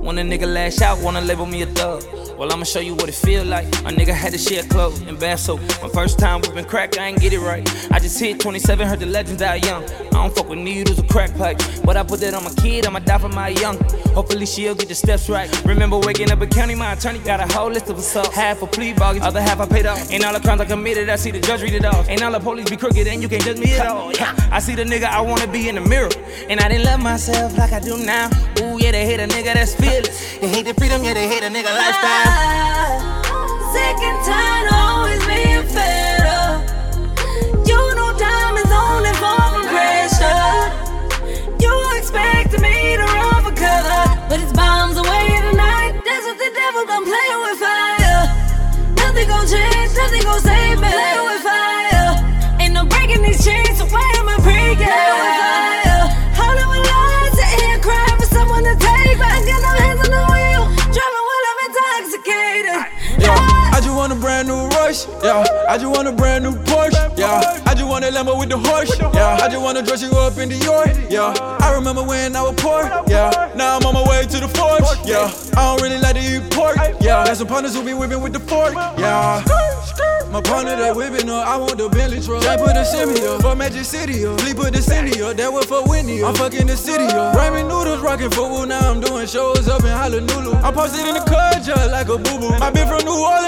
When a nigga lash out, wanna label me a thug. Well, I'ma show you what it feel like. A nigga had to share clothes and bath soap. My first time whipping crack, I ain't get it right. I just hit 27, heard the legends die young. I don't fuck with needles or crack pipes. But I put that on my kid, I'ma die for my young. Hopefully she'll get the steps right. Remember waking up in county, my attorney got a whole list of assaults. Half a plea bargain, other half I paid off. Ain't all the crimes I committed, I see the judge read it off. Ain't all the police be crooked, and you can't judge me at all. I see the nigga I wanna be in the mirror. And I didn't love myself like I do now. Ooh, yeah, they hate a nigga that's They hate the freedom, yeah, they hate a nigga lifestyle. Sick and tired brand new rush. Yeah, I just want a brand new Porsche. Yeah, I just want a Lambo with the horse. Yeah, I just wanna dress you up in the Dior. Yeah, I remember when I was poor. Yeah, now I'm on my way to the forge. Yeah, I don't really like to eat pork. Yeah, got some partners who be whipping with the fork. Yeah. My partner that whipping up, I want the Bentley truck. They put the shimmy up, for Magic City up. Sleep put the city up, that was for Whitney up. I'm fucking the city up. Ramen noodles, rocking football, now I'm doing shows up in Honolulu. I'm posted in the car just like a boo boo. I been from New Orleans,